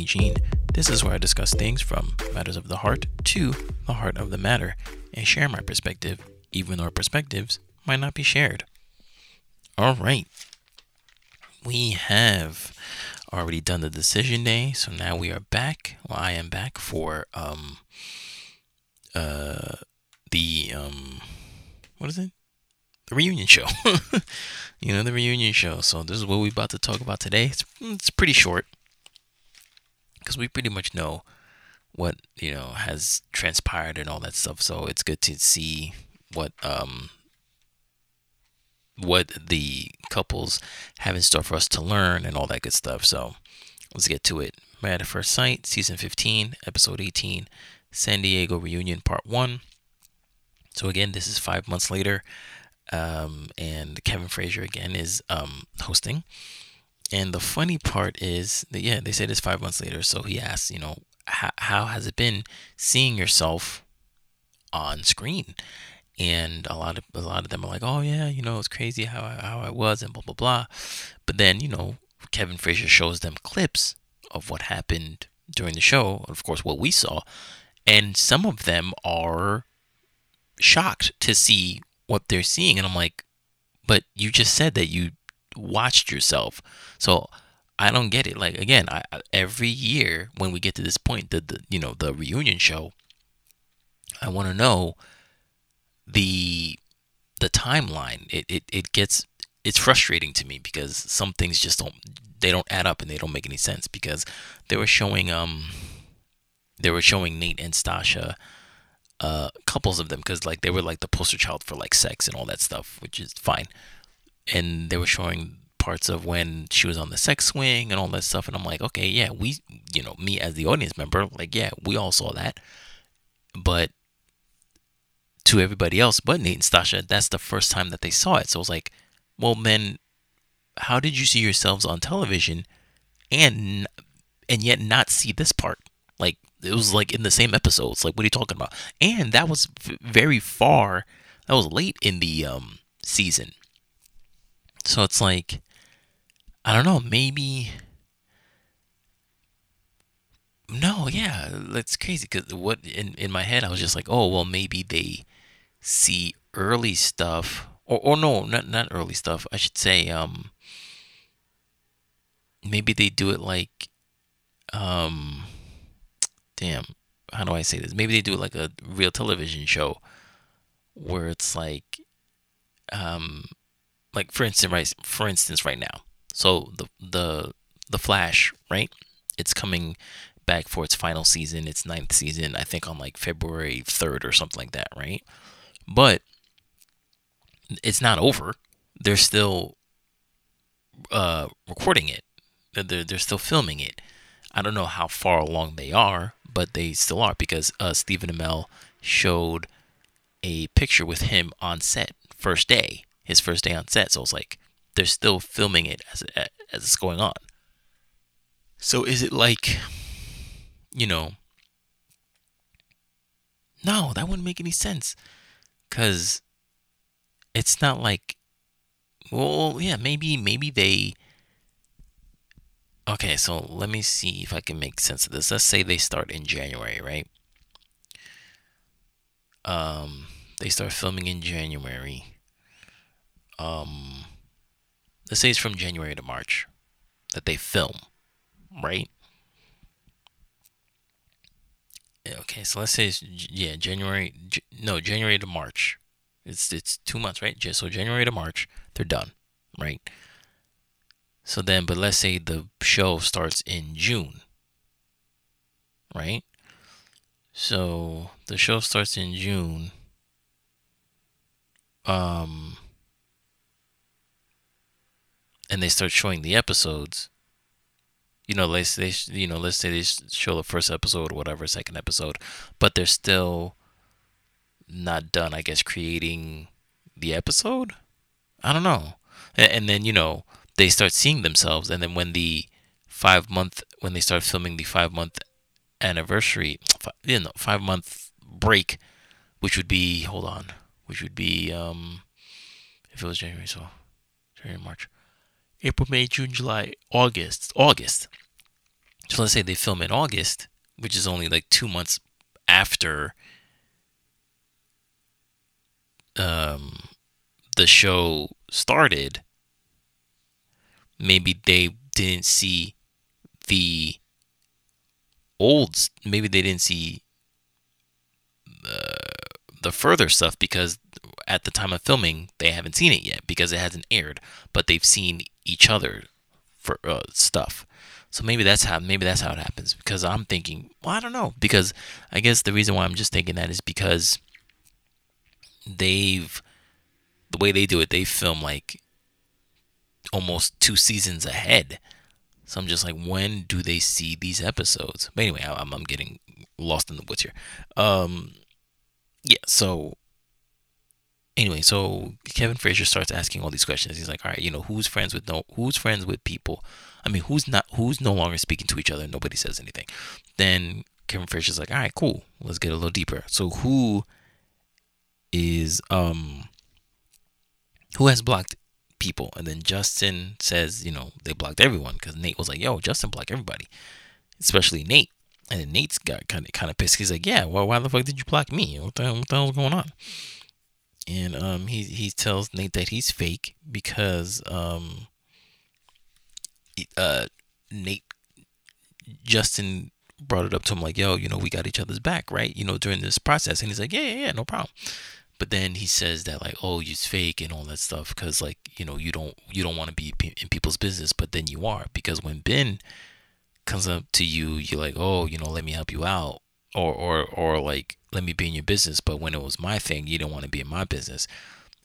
your Jean. This is where I discuss things from matters of the heart to the heart of the matter and share my perspective, even though our perspectives might not be shared. All right. We have already done the decision day, so now we are back. Well, I am back for um uh the um what is it? The reunion show. you know, the reunion show. So this is what we're about to talk about today. It's it's pretty short because we pretty much know what you know has transpired and all that stuff. So it's good to see what um what the couples have in store for us to learn and all that good stuff. So let's get to it. Married at First Sight, season 15, episode 18, San Diego reunion, part one. So again, this is five months later, um, and Kevin Frazier again is um, hosting. And the funny part is that yeah, they said it's five months later. So he asks, you know, how, how has it been seeing yourself on screen? And a lot of a lot of them are like, oh yeah, you know, it's crazy how I, how I was and blah blah blah. But then you know, Kevin Frazier shows them clips of what happened during the show, of course, what we saw, and some of them are shocked to see what they're seeing, and I'm like, but you just said that you watched yourself, so I don't get it. Like again, I, every year when we get to this point, the, the you know the reunion show, I want to know the the timeline. It, it it gets it's frustrating to me because some things just don't they don't add up and they don't make any sense because they were showing um they were showing Nate and Stacia uh couples of them because like they were like the poster child for like sex and all that stuff which is fine and they were showing parts of when she was on the sex swing and all that stuff and I'm like okay yeah we you know me as the audience member like yeah we all saw that. But to everybody else but Nate and Stacia that's the first time that they saw it. So I was like well then how did you see yourselves on television and and yet not see this part? Like it was like in the same episodes. Like what are you talking about? And that was very far that was late in the um season so it's like i don't know maybe no yeah that's crazy because what in, in my head i was just like oh well maybe they see early stuff or, or no not not early stuff i should say um maybe they do it like um damn how do i say this? Maybe they do it like a real television show where it's like um like for instance right for instance right now. So the the the flash right? It's coming back for its final season its ninth season i think on like february 3rd or something like that right? But it's not over. They're still uh recording it. They're, they're still filming it. I don't know how far along they are but they still are because uh stephen amell showed a picture with him on set first day his first day on set so it's like they're still filming it as as it's going on. So is it like you know no that wouldn't make any sense. Because it's not like well yeah maybe maybe they okay so let me see if i can make sense of this. Let's say they start in january right? Um they start filming in january um let's say it's from january to march that they film right? Okay so let's say it's yeah january no january to march. It's it's two months right? So january to march they're done right? So then but let's say the show starts in june right? So the show starts in june um and they start showing the episodes you know, let's they you know, let's say they show the first episode or whatever, second episode, but they're still not done, I guess, creating the episode. I don't know, and, and then you know they start seeing themselves, and then when the five month when they start filming the five month anniversary, you know, five month break, which would be hold on, which would be um, if it was January, so January March April, May, June, July, August, August. So let's say they film in August, which is only like two months after um, the show started. Maybe they didn't see the old. Maybe they didn't see the the further stuff because at the time of filming they haven't seen it yet because it hasn't aired, but they've seen each other for uh, stuff. So maybe that's how maybe that's how it happens because I'm thinking, well, I don't know because I guess the reason why I'm just thinking that is because they've the way they do it, they film like almost two seasons ahead. So I'm just like, when do they see these episodes? But anyway, I'm, I'm getting lost in the woods here. Um, yeah. So anyway, so Kevin Frazier starts asking all these questions. He's like, all right, you know, who's friends with no, who's friends with people? I mean, who's not, who's no longer speaking to each other? Nobody says anything. Then Kevin Frazier's like, all right, cool. Let's get a little deeper. So who is, um, who has blocked people? And then Justin says, you know, they blocked everyone because Nate was like, yo, Justin blocked everybody, especially Nate. And then Nate's got kind of kind of pissed. He's like, yeah, well, why the fuck did you block me? What the, what the hell's going on? And um, he he tells Nate that he's fake because um, uh, Nate Justin brought it up to him like, "Yo, you know, we got each other's back, right? You know, during this process." And he's like, "Yeah, yeah, yeah, no problem." But then he says that like, "Oh, you're fake and all that stuff because like, you know, you don't you don't want to be in people's business, but then you are because when Ben comes up to you, you're like, "Oh, you know, let me help you out." Or or or like let me be in your business. But when it was my thing, you didn't want to be in my business.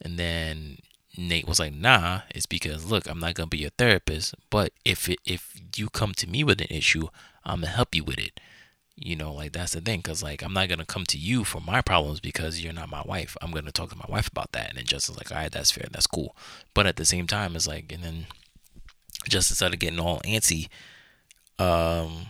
And then Nate was like, nah, it's because look, I'm not gonna be your therapist, but if it, if you come to me with an issue, I'm gonna help you with it. You know, like that's the thing, cause like I'm not gonna come to you for my problems because you're not my wife. I'm gonna talk to my wife about that, and then Justin's like, all right, that's fair, that's cool. But at the same time, it's like, and then Justin started getting all antsy. Um,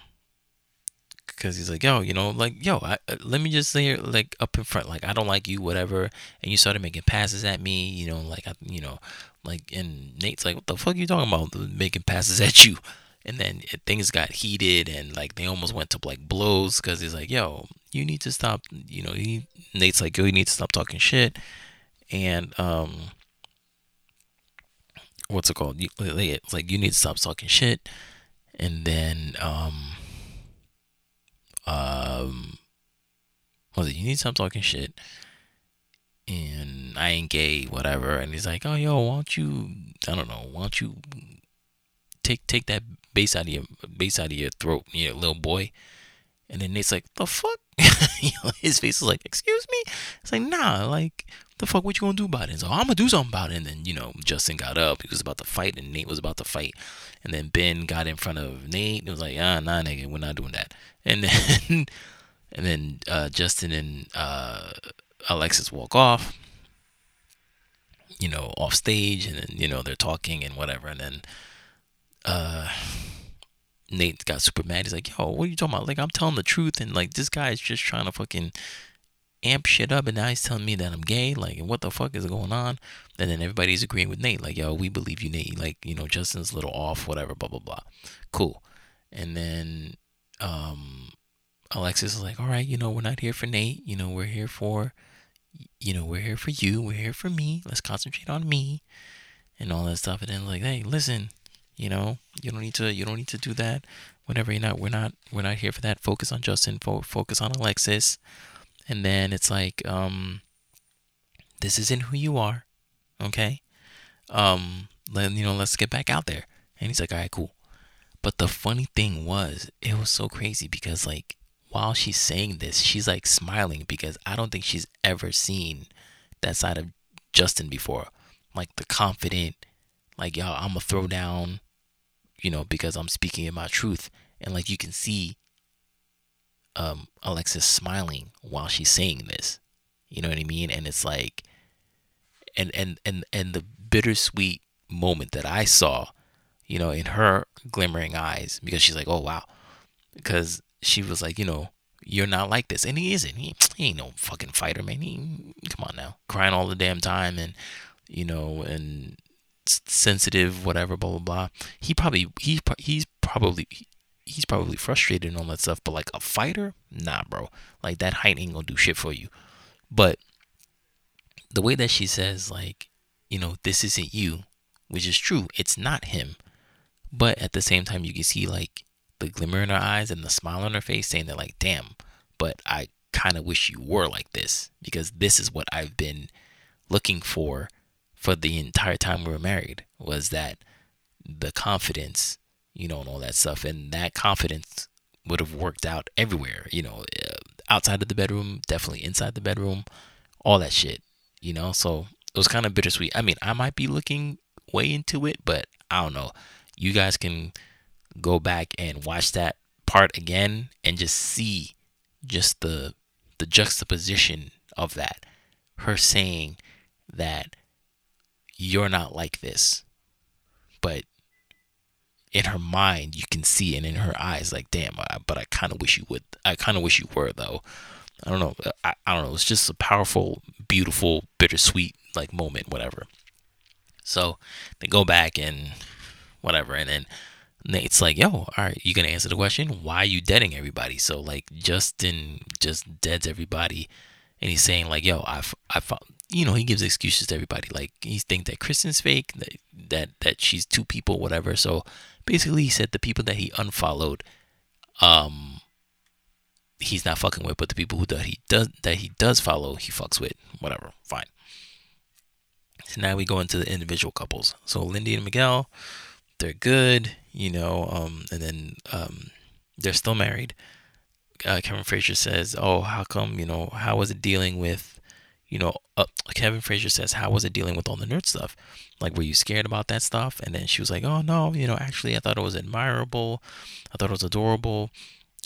because he's like, yo, you know, like, yo, I, uh, let me just say, like, up in front, like, I don't like you, whatever. And you started making passes at me, you know, like, I, you know, like, and Nate's like, what the fuck are you talking about, making passes at you? And then things got heated, and like, they almost went to like blows because he's like, yo, you need to stop, you know, he, Nate's like, yo, you need to stop talking shit. And, um, what's it called? It's like, you need to stop talking shit. And then, um, um, was it? You need stop talking shit. And I ain't gay, whatever. And he's like, oh, yo, why don't you? I don't know. Why don't you take take that bass out of your bass out of your throat, you know, little boy. And then Nate's like, the fuck? his face is like, excuse me? It's like, nah, like, the fuck, what you gonna do about it? so I'm gonna do something about it. And then, you know, Justin got up, he was about to fight, and Nate was about to fight. And then Ben got in front of Nate and was like, ah, nah, nigga, we're not doing that. And then, and then uh, Justin and uh, Alexis walk off, you know, off stage, and then, you know, they're talking and whatever. And then, uh, Nate got super mad. He's like, "Yo, what are you talking about? Like, I'm telling the truth, and like this guy is just trying to fucking amp shit up, and now he's telling me that I'm gay. Like, what the fuck is going on?" And then everybody's agreeing with Nate, like, "Yo, we believe you, Nate. Like, you know, Justin's a little off, whatever, blah blah blah. Cool." And then um, Alexis is like, "All right, you know, we're not here for Nate. You know, we're here for, you know, we're here for you. We're here for me. Let's concentrate on me." And all that stuff, and then like, hey, listen, you know, you don't need to you don't need to do that. Whatever you're not, we're not we're not here for that. Focus on Justin. Fo- focus on Alexis. And then it's like, um, this isn't who you are, okay? Um, let you know, let's get back out there. And he's like, all right, cool. But the funny thing was, it was so crazy because like while she's saying this, she's like smiling because I don't think she's ever seen that side of Justin before. Like the confident, like y'all, I'm gonna throw down you know, because I'm speaking in my truth. And like you can see um, Alexis smiling while she's saying this. You know what I mean? And it's like and and and and the bittersweet moment that I saw, you know, in her glimmering eyes because she's like, "Oh wow." Because she was like, you know, you're not like this. And he isn't. He, he ain't no fucking fighter, man. He come on now. Crying all the damn time and you know, and sensitive, whatever, blah blah blah. He probably he he's probably he's probably frustrated and all that stuff. But like a fighter, nah, bro. Like that height ain't gonna do shit for you. But the way that she says, like, you know, this isn't you, which is true. It's not him. But at the same time, you can see like the glimmer in her eyes and the smile on her face, saying that like, damn. But I kind of wish you were like this because this is what I've been looking for for the entire time we were married was that the confidence, you know, and all that stuff. And that confidence would have worked out everywhere, you know, uh, outside of the bedroom, definitely inside the bedroom, all that shit, you know. So it was kind of bittersweet. I mean, I might be looking way into it, but I don't know. You guys can go back and watch that part again and just see just the the juxtaposition of that. Her saying that you're not like this. But in her mind, you can see, and in her eyes, like, damn, I, but I kind of wish you would. I kind of wish you were, though. I don't know. I, I don't know. It's just a powerful, beautiful, bittersweet, like, moment, whatever. So they go back and whatever. And then Nate's like, yo, all right, you gonna answer the question? Why are you deading everybody? So like Justin just deads everybody, and he's saying like, yo, I, I, you know, he gives excuses to everybody. Like he thinks that Kristen's fake, that that that she's two people, whatever. So basically, he said the people that he unfollowed, um, he's not fucking with, but the people who that he does that he does follow, he fucks with. Whatever, fine. So now we go into the individual couples. So Lindy and Miguel, they're good you know, um, and then um, they're still married. Uh, Kevin Frazier says, "Oh, how come? You know, how was it dealing with, you know?" Uh, Kevin Frazier says, "How was it dealing with all the nerd stuff? Like, were you scared about that stuff?" And then she was like, "Oh no, you know, actually, I thought it was admirable. I thought it was adorable."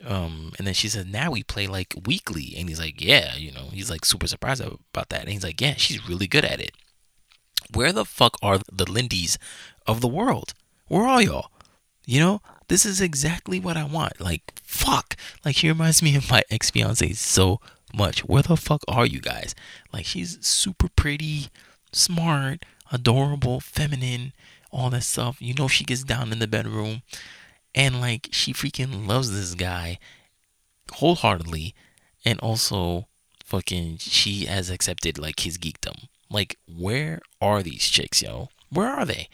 Um, and then she said, "Now we play like weekly," and he's like, "Yeah, you know," he's like super surprised about that, and he's like, "Yeah, she's really good at it." Where the fuck are the Lindys of the world? Where are y'all? You know, this is exactly what I want. Like, fuck. Like, she reminds me of my ex fiance so much. Where the fuck are you guys? Like, she's super pretty, smart, adorable, feminine, all that stuff. You know, she gets down in the bedroom and, like, she freaking loves this guy wholeheartedly. And also, fucking, she has accepted, like, his geekdom. Like, where are these chicks, yo? Where are they?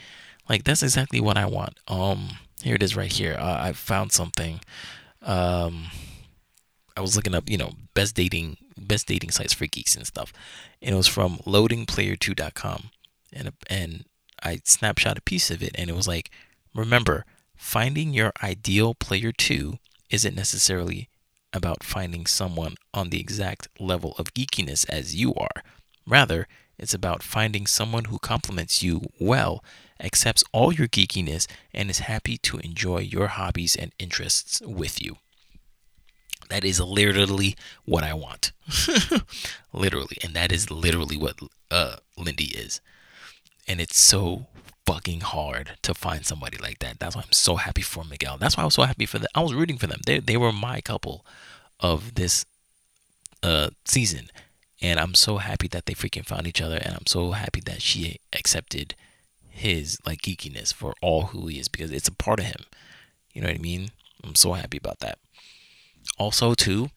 Like, that's exactly what I want. Um, here it is right here. Uh, I found something. Um, I was looking up, you know, best dating best dating sites for geeks and stuff, and it was from loadingplayer2.com, and and I snapshot a piece of it, and it was like, remember, finding your ideal player two isn't necessarily about finding someone on the exact level of geekiness as you are. Rather, it's about finding someone who complements you well, accepts all your geekiness, and is happy to enjoy your hobbies and interests with you. That is literally what I want. literally. And that is literally what uh, Lindy is. And it's so fucking hard to find somebody like that. That's why I'm so happy for Miguel. That's why I was so happy for them. I was rooting for them. They, they were my couple of this uh, season. And I'm so happy that they freaking found each other. And I'm so happy that she accepted his like geekiness for all who he is because it's a part of him. You know what I mean? I'm so happy about that. Also, too,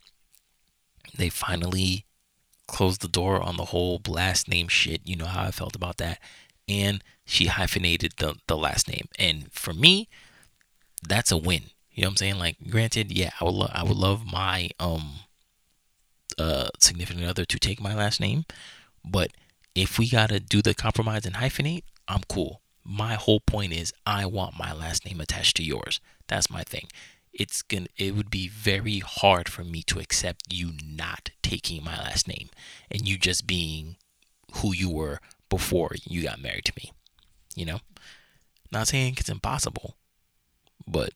they finally closed the door on the whole last name shit. You know how I felt about that. And she hyphenated the, the last name. And for me, that's a win. You know what I'm saying? Like, granted, yeah, I would love I would love my um uh, significant other to take my last name. But if we gotta do the compromise and hyphenate, I'm cool. My whole point is I want my last name attached to yours. That's my thing. It's gonna it would be very hard for me to accept you not taking my last name and you just being who you were before you got married to me. You know? Not saying it's impossible, but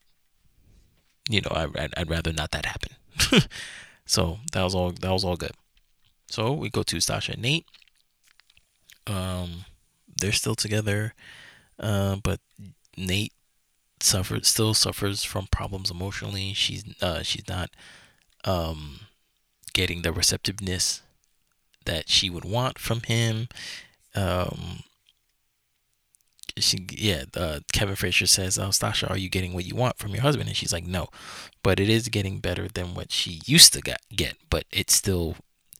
you know, I, I'd, I'd rather not that happen. So that was all that was all good. So we go to Sasha and Nate. Um, they're still together, uh, but Nate suffers still suffers from problems emotionally. She's uh, she's not um, getting the receptiveness that she would want from him. Um, she yeah, uh, Kevin Frazier says, "Oh, Stacia, are you getting what you want from your husband?" And she's like, "No, but it is getting better than what she used to get, but it's still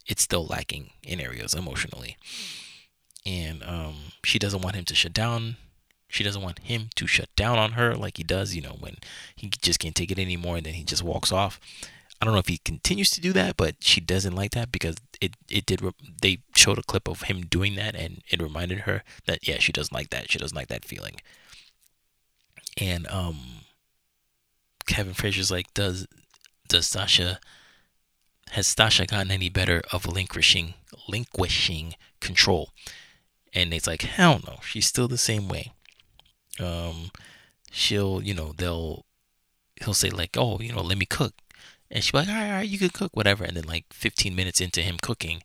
it's still lacking in areas emotionally." And um, she doesn't want him to shut down. She doesn't want him to shut down on her like he does, you know, when he just can't take it anymore and then he just walks off. I don't know if he continues to do that, but she doesn't like that because it it did. They showed a clip of him doing that, and it reminded her that yeah, she doesn't like that. She doesn't like that feeling. And um, Kevin Frazier's like, does does Stacia has Stacia gotten any better of relinquishing relinquishing control? And it's like, hell no, she's still the same way. Um, she'll, you know, they'll he'll say like, oh, you know, let me cook and she'll be like, all right, all right, you can cook, whatever. And then like 15 minutes into him cooking,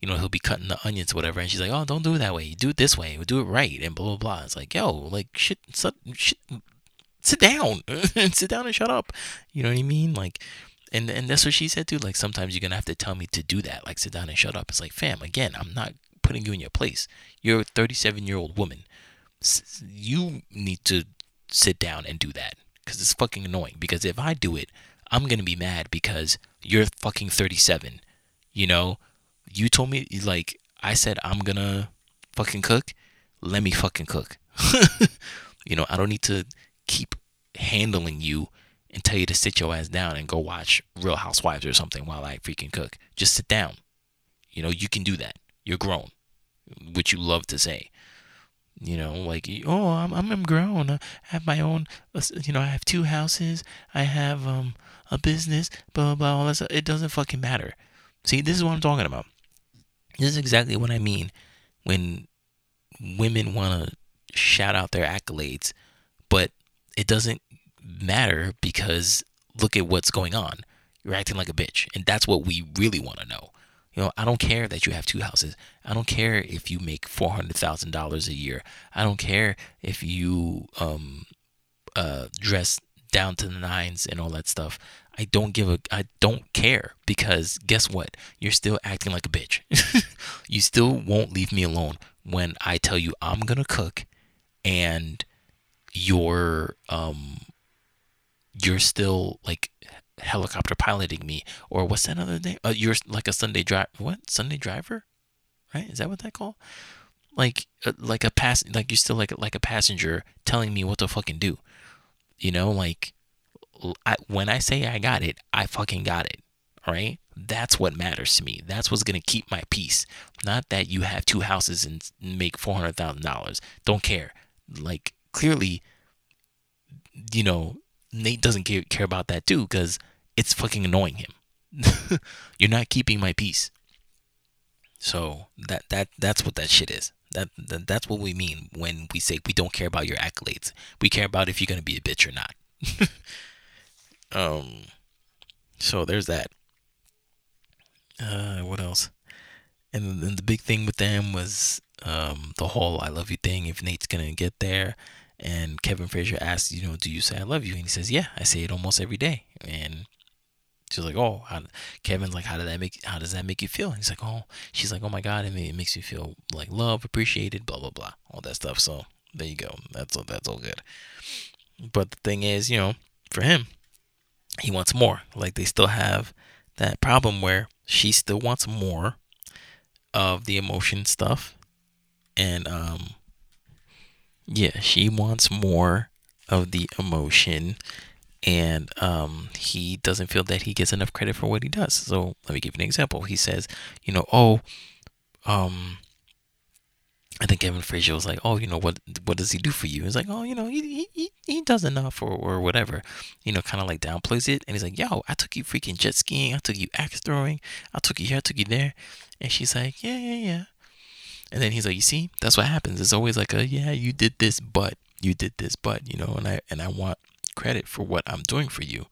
you know, he'll be cutting the onions, whatever. And she's like, oh, don't do it that way. Do it this way. Do it right. And blah, blah, blah. It's like, yo, like, shit, shit, shit sit down. sit down and shut up. You know what I mean? Like, and, and that's what she said too. Like, sometimes you're to have to tell me to do that. Like, sit down and shut up. It's like, fam, again, I'm not putting you in your place. You're a 37 year old woman. You need to sit down and do that because it's fucking annoying. Because if I do it, I'm gonna be mad because you're fucking 37. You know, you told me like I said I'm gonna fucking cook. Let me fucking cook. you know, I don't need to keep handling you and tell you to sit your ass down and go watch Real Housewives or something while I freaking cook. Just sit down. You know, you can do that. You're grown, which you love to say. You know, like oh, I'm I'm grown. I have my own. You know, I have two houses. I have um a business, blah, blah, blah, all stuff. It doesn't fucking matter. See, this is what I'm talking about. This is exactly what I mean when women want to shout out their accolades, but it doesn't matter because look at what's going on. You're acting like a bitch. And that's what we really want to know. You know, I don't care that you have two houses. I don't care if you make $400,000 a year. I don't care if you um, uh, dress down to the nines and all that stuff. I don't give a I don't care because guess what? You're still acting like a bitch. you still won't leave me alone when I tell you I'm to cook and you're um you're still like helicopter piloting me or what's that other name? Uh, you're like a Sunday drive what? Sunday driver? Right? Is that what that called? Like uh, like a pass like you're still like like a passenger telling me what to fucking do. You know, like I, when I say I got it, I fucking got it. All right. That's what matters to me. That's what's to keep my peace. Not that you have two houses and make $400,000. Don't care. Like, clearly, you know, Nate doesn't care, care about that too because it's fucking annoying him. You're not keeping my peace. So that that that's what that shit is. That, that that's what we mean when we say we don't care about your accolades. We care about if you're gonna be a bitch or not. Um, so there's that. Uh, what else? And then the big thing with them was um, the whole "I love you" thing. If Nate's gonna get there, and Kevin Frazier asked, you know, do you say "I love you"? And he says, "Yeah, I say it almost every day." And she's like, "Oh," how, Kevin's like, "How did that make? How does that make you feel?" And he's like, "Oh," she's like, "Oh my God, it, it makes you feel like love, appreciated, blah blah blah, all that stuff." So there you go. That's all. That's all good. But the thing is, you know, for him, he wants more. Like they still have that problem where she still wants more of the emotion stuff. And um yeah, she wants more of the emotion and um he doesn't feel that he gets enough credit for what he does. So let me give you an example. He says, you know, oh um I think Kevin Frazier was like, "Oh, you know what? What does he do for you?" He's like, "Oh, you know, he he he does enough, or or whatever." You know, kind of like downplays it, and he's like, "Yo, I took you freaking jet skiing. I took you axe throwing. I took you here. I took you there." And she's like, "Yeah, yeah, yeah." And then he's like, "You see, that's what happens. It's always like a yeah, you did this, but you did this, but you know, and I and I want credit for what I'm doing for you,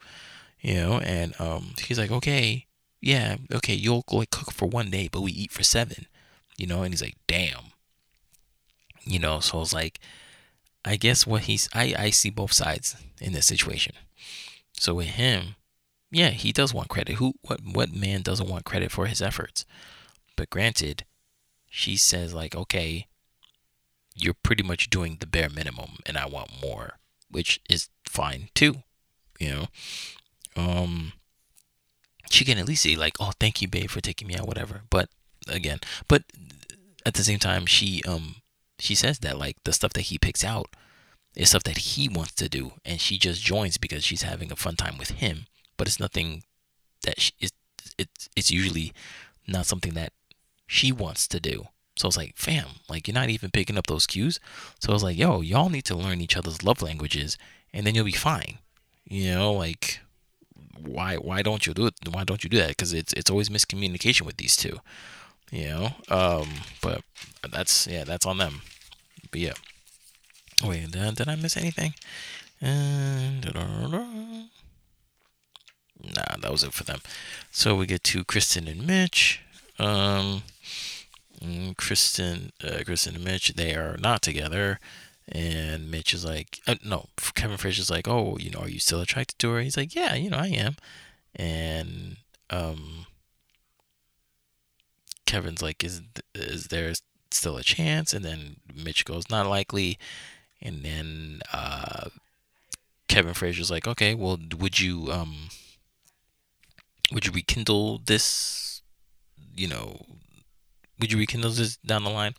you know." And um, he's like, "Okay, yeah, okay, you'll like cook for one day, but we eat for seven, you know." And he's like, "Damn." You know, so it's like, I guess what he's, I, I see both sides in this situation. So with him, yeah, he does want credit. Who, what, what man doesn't want credit for his efforts? But granted, she says like, okay, you're pretty much doing the bare minimum and I want more, which is fine too, you know. Um she can at least say like, "Oh, thank you, babe, for taking me out, whatever." But again, but at the same time, she um she says that like the stuff that he picks out is stuff that he wants to do, and she just joins because she's having a fun time with him. But it's nothing that she, it's it's it's usually not something that she wants to do. So I was like, fam, like you're not even picking up those cues. So I was like, yo, y'all need to learn each other's love languages, and then you'll be fine. You know, like why why don't you do it? Why don't you do that? Because it's it's always miscommunication with these two. You know, um, but that's yeah, that's on them. But yeah. Wait, did, did I miss anything? Uh, nah, that was it for them. So we get to Kristen and Mitch. Um, mm, Kristen, uh, Kristen and Mitch, they are not together. And Mitch is like, uh, no, Kevin Frazier is like, oh, you know, are you still attracted to her? He's like, yeah, you know, I am. And um, Kevin's like, is is there still a chance? And then Mitch goes, not likely. And then uh, Kevin Frazier's like, okay, well, would you um, would you rekindle this? You know, would you rekindle this down the line?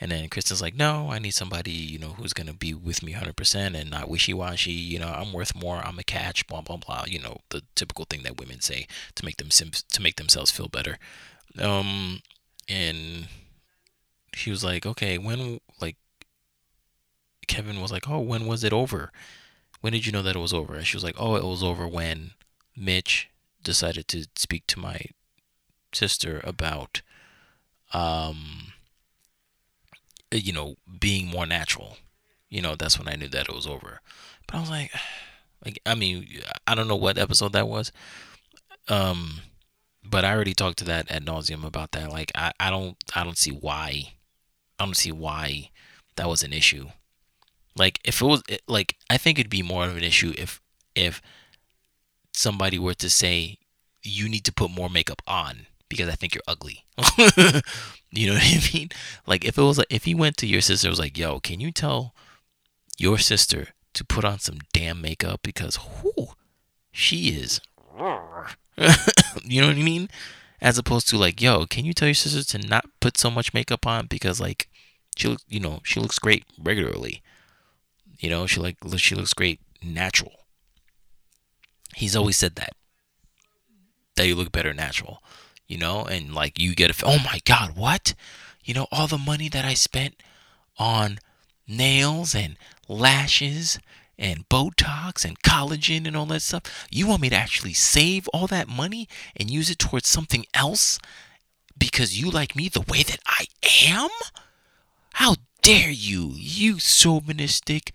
And then Kristen's like, no, I need somebody, you know, who's going to be with me 100% and not wishy-washy. You know, I'm worth more. I'm a catch, blah, blah, blah. You know, the typical thing that women say to make them sim- to make themselves feel better. Um, and he was like, okay, when, like, Kevin was like, oh, when was it over? When did you know that it was over? And she was like, oh, it was over when Mitch decided to speak to my sister about um you know being more natural. You know that's when i knew that it was over. But i was like like i mean i don't know what episode that was um but i already talked to that ad nauseum about that. Like i i don't i don't see why i don't see why that was an issue. Like if it was like i think it'd be more of an issue if if somebody were to say you need to put more makeup on because I think you're ugly. you know what I mean? Like if it was like if he went to your sister was like, "Yo, can you tell your sister to put on some damn makeup because whoo, she is." you know what I mean? As opposed to like, "Yo, can you tell your sister to not put so much makeup on because like she looks, you know, she looks great regularly. You know, she like she looks great natural." He's always said that that you look better natural you know, and like you get a, oh my God, what? You know, all the money that I spent on nails and lashes and Botox and collagen and all that stuff. You want me to actually save all that money and use it towards something else because you like me the way that I am? How dare you, you chauvinistic,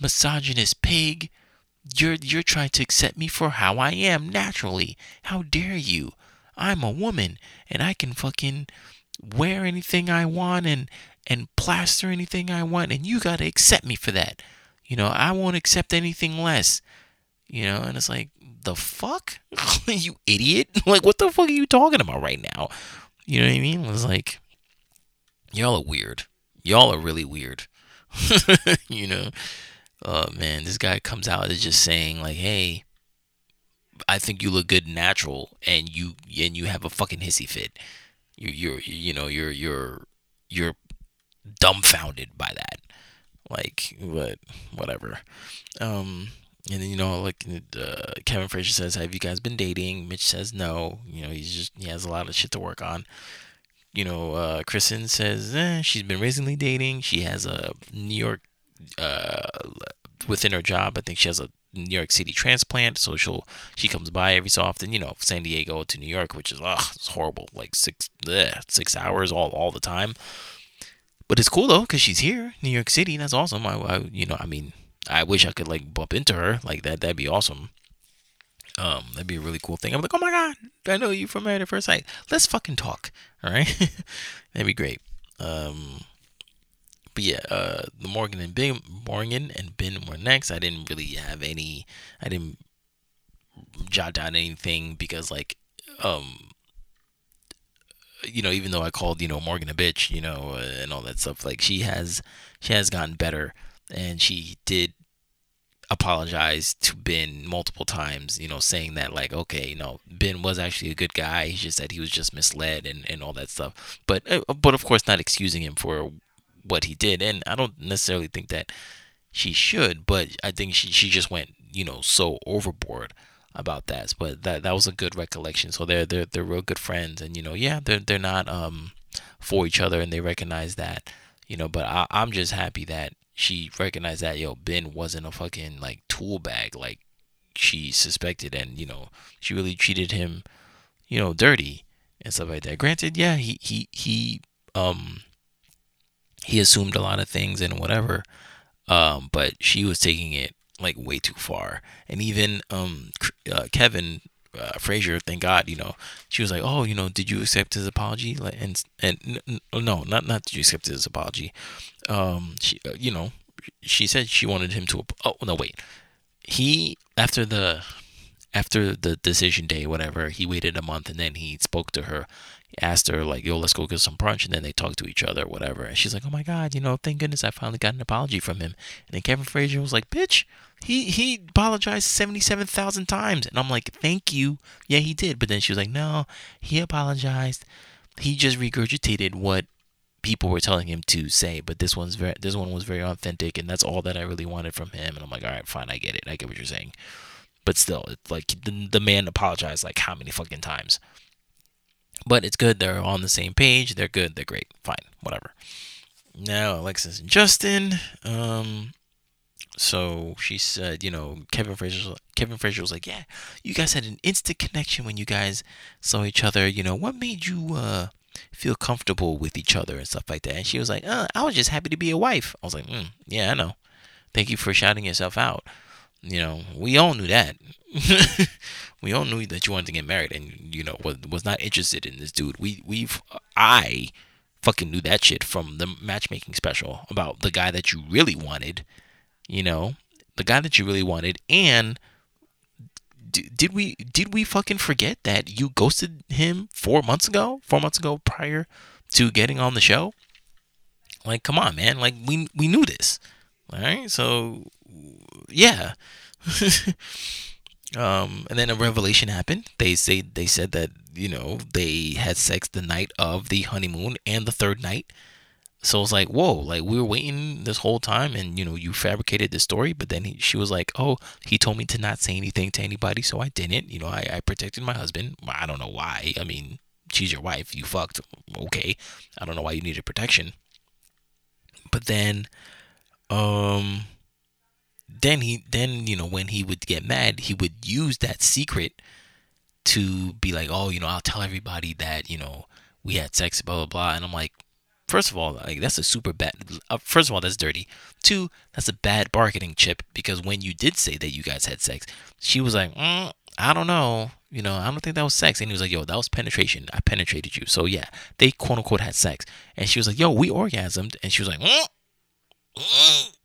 misogynist pig? You're you're trying to accept me for how I am naturally. How dare you? I'm a woman and I can fucking wear anything I want and and plaster anything I want and you got to accept me for that. You know, I won't accept anything less. You know, and it's like the fuck? you idiot. Like what the fuck are you talking about right now? You know what I mean? It's like y'all are weird. Y'all are really weird. you know. Oh man, this guy comes out is just saying like, "Hey, I think you look good natural, and you and you have a fucking hissy fit. You you're you know you're you're you're dumbfounded by that. Like what whatever. Um, and then you know like uh, Kevin Frazier says, "Have you guys been dating?" Mitch says, "No." You know he's just he has a lot of shit to work on. You know, uh, Kristen says eh, she's been recently dating. She has a New York uh, within her job. I think she has a New York City transplant, so she'll she comes by every so often. You know, San Diego to New York, which is ugh, it's horrible, like six six hours all all the time. But it's cool though, cause she's here, New York City. That's awesome. I, I you know, I mean, I wish I could like bump into her like that. That'd be awesome. Um, that'd be a really cool thing. I'm like, oh my god, I know you from Married at First Sight. Let's fucking talk. All right, that'd be great. Um, but yeah, uh, the Morgan and Ben Morgan and Ben were next. I didn't really have any. I didn't jot down anything because like um you know, even though I called you know Morgan a bitch, you know, uh, and all that stuff, like she has she has gotten better, and she did apologize to Ben multiple times, you know, saying that like, okay, you know, Ben was actually a good guy. He just said he was just misled and, and all that stuff. But uh, but of course not excusing him for what he did. And I don't necessarily think that she should, but I think she she just went, you know, so overboard about that. But that that was a good recollection. So they're they're they're real good friends and you know, yeah, they're they're not um for each other and they recognize that. You know, but I, I'm just happy that she recognized that yo Ben wasn't a fucking like tool bag like she suspected, and you know she really treated him, you know, dirty and stuff like that. Granted, yeah, he he he um he assumed a lot of things and whatever, um, but she was taking it like way too far, and even um uh, Kevin uh, Frazier, thank God, you know, she was like, "Oh, you know, did you accept his apology?" Like, and and no, not not did you accept his apology. Um, she, uh, you know, she said she wanted him to. Oh no, wait. He after the after the decision day, whatever, he waited a month and then he spoke to her, asked her like, "Yo, let's go get some brunch," and then they talked to each other, whatever. And she's like, "Oh my god, you know, thank goodness I finally got an apology from him." And then Kevin Frazier was like, "Bitch, he he apologized seventy seven thousand times," and I'm like, "Thank you, yeah, he did." But then she was like, "No, he apologized. He just regurgitated what." people were telling him to say but this one's very this one was very authentic and that's all that i really wanted from him and i'm like all right fine i get it i get what you're saying but still it's like the, the man apologized like how many fucking times but it's good they're on the same page they're good they're great fine whatever now alexis and justin um so she said, you know, Kevin Frazier. Kevin Frazier was like, "Yeah, you guys had an instant connection when you guys saw each other. You know, what made you uh, feel comfortable with each other and stuff like that?" And she was like, uh, "I was just happy to be a wife." I was like, mm, "Yeah, I know. Thank you for shouting yourself out. You know, we all knew that. we all knew that you wanted to get married, and you know, was was not interested in this dude. We we've I." Fucking knew that shit from the matchmaking special about the guy that you really wanted you know, the guy that you really wanted, and did we did we fucking forget that you ghosted him four months ago? Four months ago, prior to getting on the show. Like, come on, man! Like we we knew this, all right? So, yeah. um, and then a revelation happened. They say they said that you know they had sex the night of the honeymoon and the third night so it's like, whoa, like we were waiting this whole time, and you know, you fabricated the story. But then he, she was like, oh, he told me to not say anything to anybody, so I didn't. You know, I, I protected my husband. I don't know why. I mean, she's your wife. You fucked. Okay, I don't know why you needed protection. But then, um, then he, then you know, when he would get mad, he would use that secret to be like, oh, you know, I'll tell everybody that you know we had sex, blah blah blah. And I'm like First of all, like that's a super bad. Uh, first of all, that's dirty. Two, that's a bad bargaining chip because when you did say that you guys had sex, she was like, mm, I don't know, you know, I don't think that was sex. And he was like, Yo, that was penetration. I penetrated you. So yeah, they quote unquote had sex. And she was like, Yo, we orgasmed. And she was like, mm, mm,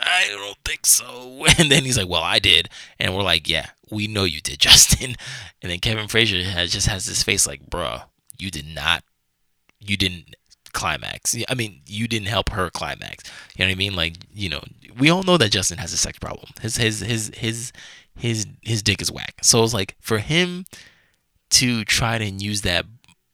I don't think so. And then he's like, Well, I did. And we're like, Yeah, we know you did, Justin. And then Kevin Frazier has just has this face like, Bruh, you did not, you didn't climax. I mean, you didn't help her climax. You know what I mean? Like, you know, we all know that Justin has a sex problem. His his his his his his dick is whack. So it's like for him to try to use that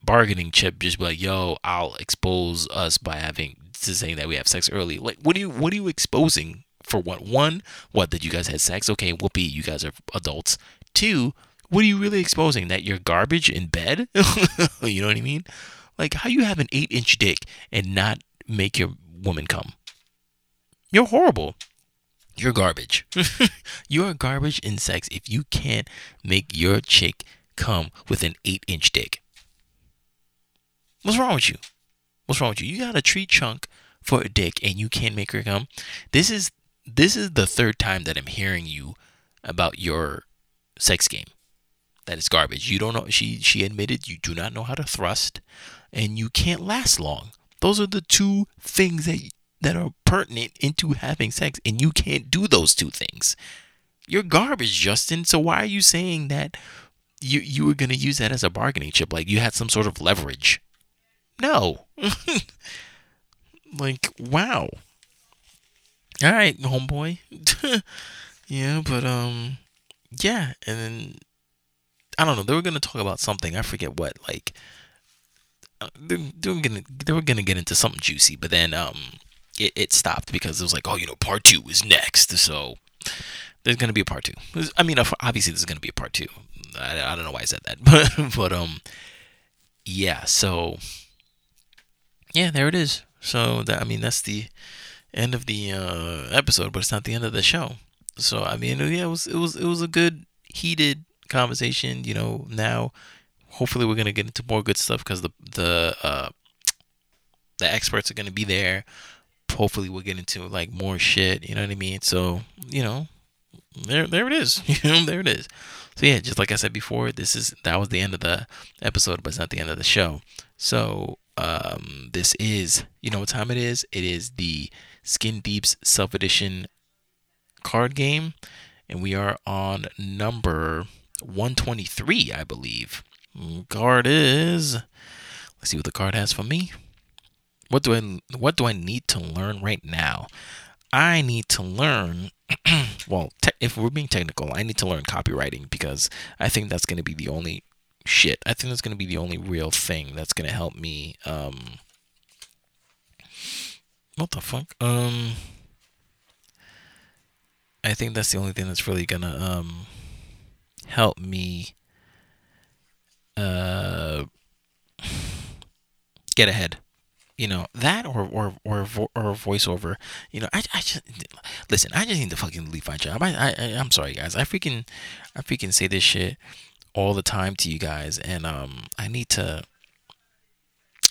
bargaining chip, just be like, "Yo, I'll expose us by having to saying that we have sex early." Like, what are you what are you exposing for? What one? What that you guys had sex? Okay, whoopee, you guys are adults. Two, what are you really exposing? That you're garbage in bed? you know what I mean? Like, how you have an eight inch dick and not make your woman come? You're horrible. You're garbage. You're garbage in sex if you can't make your chick come with an eight inch dick. What's wrong with you? What's wrong with you? You got a tree chunk for a dick and you can't make her come. This is this is the third time that I'm hearing you about your sex game. That is garbage. You don't know she she admitted you do not know how to thrust and you can't last long. Those are the two things that that are pertinent into having sex, and you can't do those two things. You're garbage, Justin. So why are you saying that you you were gonna use that as a bargaining chip? Like you had some sort of leverage. No. like, wow. All right, homeboy. yeah, but um, yeah, and then I don't know. They were gonna talk about something. I forget what. Like, uh, they, were gonna they were gonna get into something juicy, but then um, it, it stopped because it was like, oh, you know, part two is next. So there's gonna be a part two. I mean, obviously there's gonna be a part two. I, I don't know why I said that, but but um, yeah. So yeah, there it is. So that I mean, that's the end of the uh, episode, but it's not the end of the show. So I mean, yeah, it was it was it was a good heated conversation. You know, now hopefully we're gonna get into more good stuff because the the uh, the experts are gonna be there. Hopefully we'll get into like more shit. You know what I mean? So you know, there there it is. You know, there it is. So yeah, just like I said before, this is that was the end of the episode, but it's not the end of the show. So um, this is you know what time it is? It is the Skin Deep's Self Edition card game, and we are on number 123, I believe. Card is. Let's see what the card has for me. What do I what do I need to learn right now? I need to learn. well, te- if we're being technical, I need to learn copywriting because I think that's going to be the only shit. I think that's going to be the only real thing that's going to help me. Um, what the fuck? Um, I think that's the only thing that's really gonna um help me uh get ahead. You know that, or or or or voiceover. You know, I, I just listen. I just need to fucking leave my job. I, I I'm sorry, guys. I freaking I freaking say this shit all the time to you guys, and um, I need to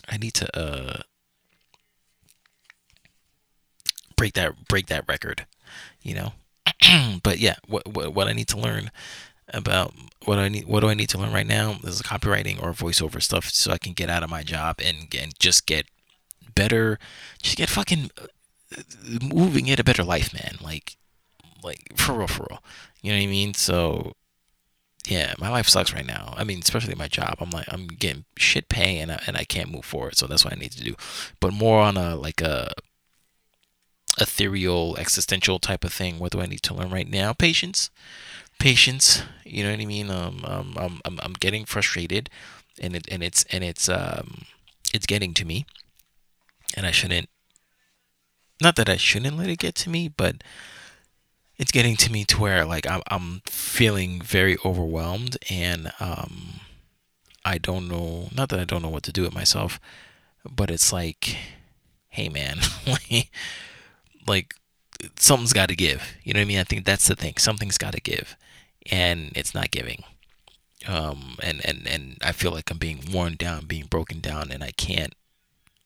I need to uh break that break that record. You know, but yeah, what, what what I need to learn about what I need what do I need to learn right now is copywriting or voiceover stuff so I can get out of my job and and just get better just get fucking uh, moving in a better life man. Like like for real for real. You know what I mean? So yeah my life sucks right now I mean especially my job I'm like I'm getting shit pay and I, and I can't move forward so that's what I need to do but more on a like a ethereal, existential type of thing. What do I need to learn right now? Patience, patience. You know what I mean? Um, um I'm, I'm, I'm getting frustrated, and it and it's and it's um, it's getting to me, and I shouldn't. Not that I shouldn't let it get to me, but it's getting to me to where like I'm I'm feeling very overwhelmed, and um, I don't know. Not that I don't know what to do with myself, but it's like, hey man, like something's got to give. You know what I mean? I think that's the thing. Something's got to give, and it's not giving. Um, and and and I feel like I'm being worn down, being broken down, and I can't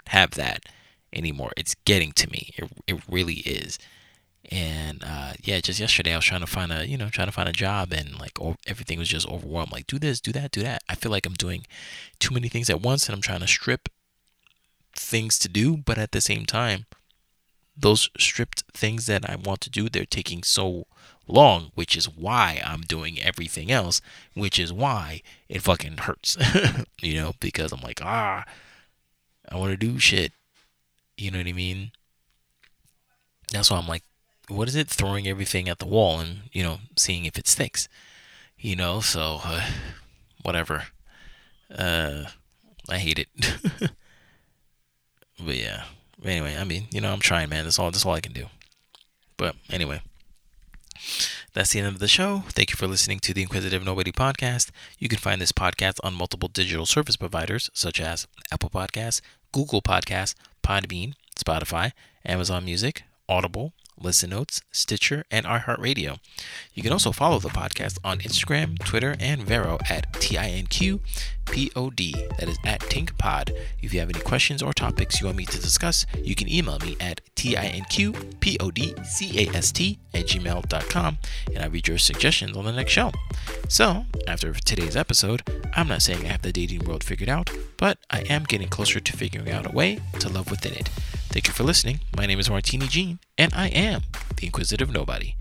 have that anymore. It's getting to me. It it really is. And uh, yeah, just yesterday I was trying to find a you know trying to find a job, and like everything was just overwhelmed. Like do this, do that, do that. I feel like I'm doing too many things at once, and I'm trying to strip things to do, but at the same time those stripped things that I want to do, they're taking so long, which is why I'm doing everything else, which is why it fucking hurts, you know, because I'm like, ah, I want to do shit. You know what I mean? That's why I'm like, what is it? Throwing everything at the wall and, you know, seeing if it sticks. You know, so, uh, whatever. Uh, I hate it. but yeah, anyway, I mean, you know, I'm trying, man. That's all. That's all I can do. But anyway, that's the end of the show. Thank you for listening to the Inquisitive Nobody podcast. You can find this podcast on multiple digital service providers such as Apple Podcasts, Google Podcasts, Podbean, Spotify, Amazon Music, Audible, Listen Notes, Stitcher, and iHeartRadio. You can also follow the podcast on Instagram, Twitter, and Vero at TINQPOD. That is at TinkPod. If you have any questions or topics you want me to discuss, you can email me at TINQPODCAST at gmail.com and I'll read your suggestions on the next show. So, after today's episode, I'm not saying I have the dating world figured out, but I am getting closer to figuring out a way to love within it. Thank you for listening. My name is Martini Jean, and I am the Inquisitive Nobody.